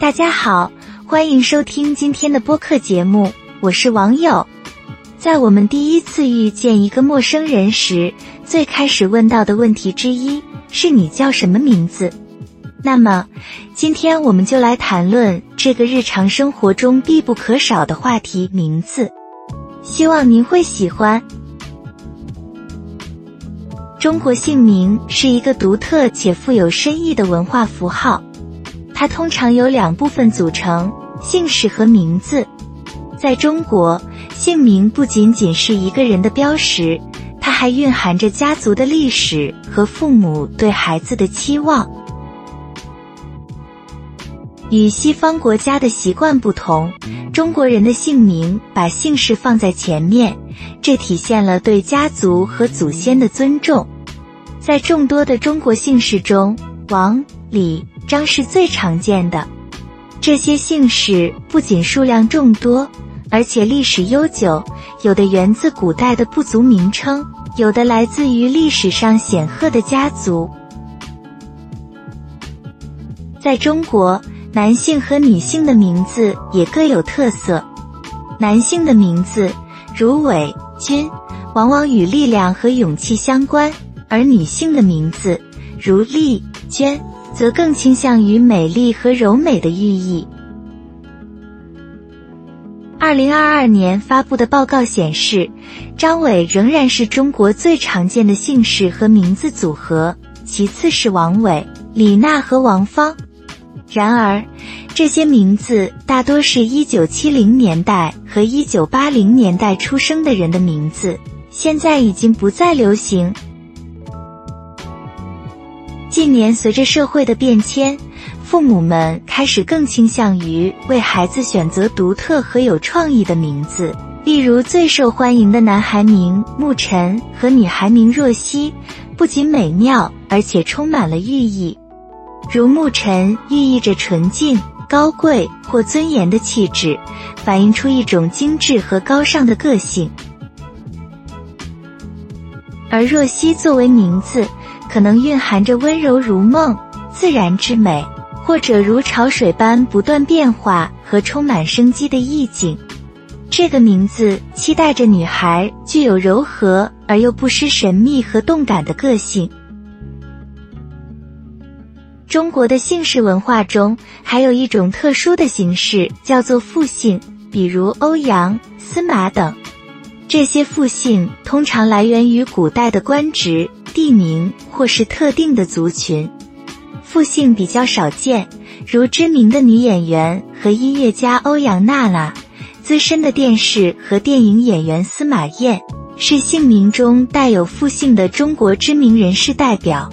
大家好，欢迎收听今天的播客节目，我是网友。在我们第一次遇见一个陌生人时，最开始问到的问题之一是你叫什么名字？那么，今天我们就来谈论这个日常生活中必不可少的话题——名字。希望您会喜欢。中国姓名是一个独特且富有深意的文化符号。它通常由两部分组成：姓氏和名字。在中国，姓名不仅仅是一个人的标识，它还蕴含着家族的历史和父母对孩子的期望。与西方国家的习惯不同，中国人的姓名把姓氏放在前面，这体现了对家族和祖先的尊重。在众多的中国姓氏中，王、李。张是最常见的，这些姓氏不仅数量众多，而且历史悠久。有的源自古代的部族名称，有的来自于历史上显赫的家族。在中国，男性和女性的名字也各有特色。男性的名字如伟、军，往往与力量和勇气相关；而女性的名字如丽、娟。则更倾向于美丽和柔美的寓意。二零二二年发布的报告显示，张伟仍然是中国最常见的姓氏和名字组合，其次是王伟、李娜和王芳。然而，这些名字大多是一九七零年代和一九八零年代出生的人的名字，现在已经不再流行。近年，随着社会的变迁，父母们开始更倾向于为孩子选择独特和有创意的名字。例如，最受欢迎的男孩名沐晨和女孩名若曦，不仅美妙，而且充满了寓意。如沐晨寓意着纯净、高贵或尊严的气质，反映出一种精致和高尚的个性；而若曦作为名字。可能蕴含着温柔如梦、自然之美，或者如潮水般不断变化和充满生机的意境。这个名字期待着女孩具有柔和而又不失神秘和动感的个性。中国的姓氏文化中还有一种特殊的形式，叫做复姓，比如欧阳、司马等。这些复姓通常来源于古代的官职。地名或是特定的族群，复姓比较少见，如知名的女演员和音乐家欧阳娜娜，资深的电视和电影演员司马燕，是姓名中带有复姓的中国知名人士代表。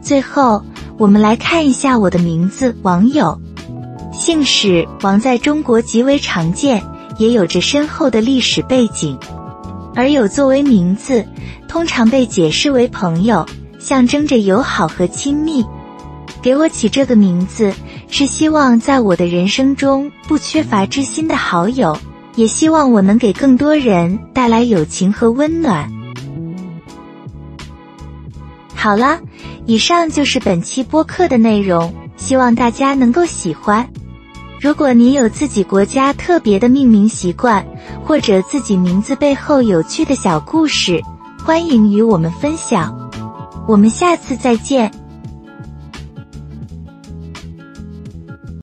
最后，我们来看一下我的名字王友，姓氏王在中国极为常见，也有着深厚的历史背景。而有作为名字，通常被解释为朋友，象征着友好和亲密。给我起这个名字，是希望在我的人生中不缺乏知心的好友，也希望我能给更多人带来友情和温暖。好了，以上就是本期播客的内容，希望大家能够喜欢。如果你有自己国家特别的命名习惯，或者自己名字背后有趣的小故事，欢迎与我们分享。我们下次再见。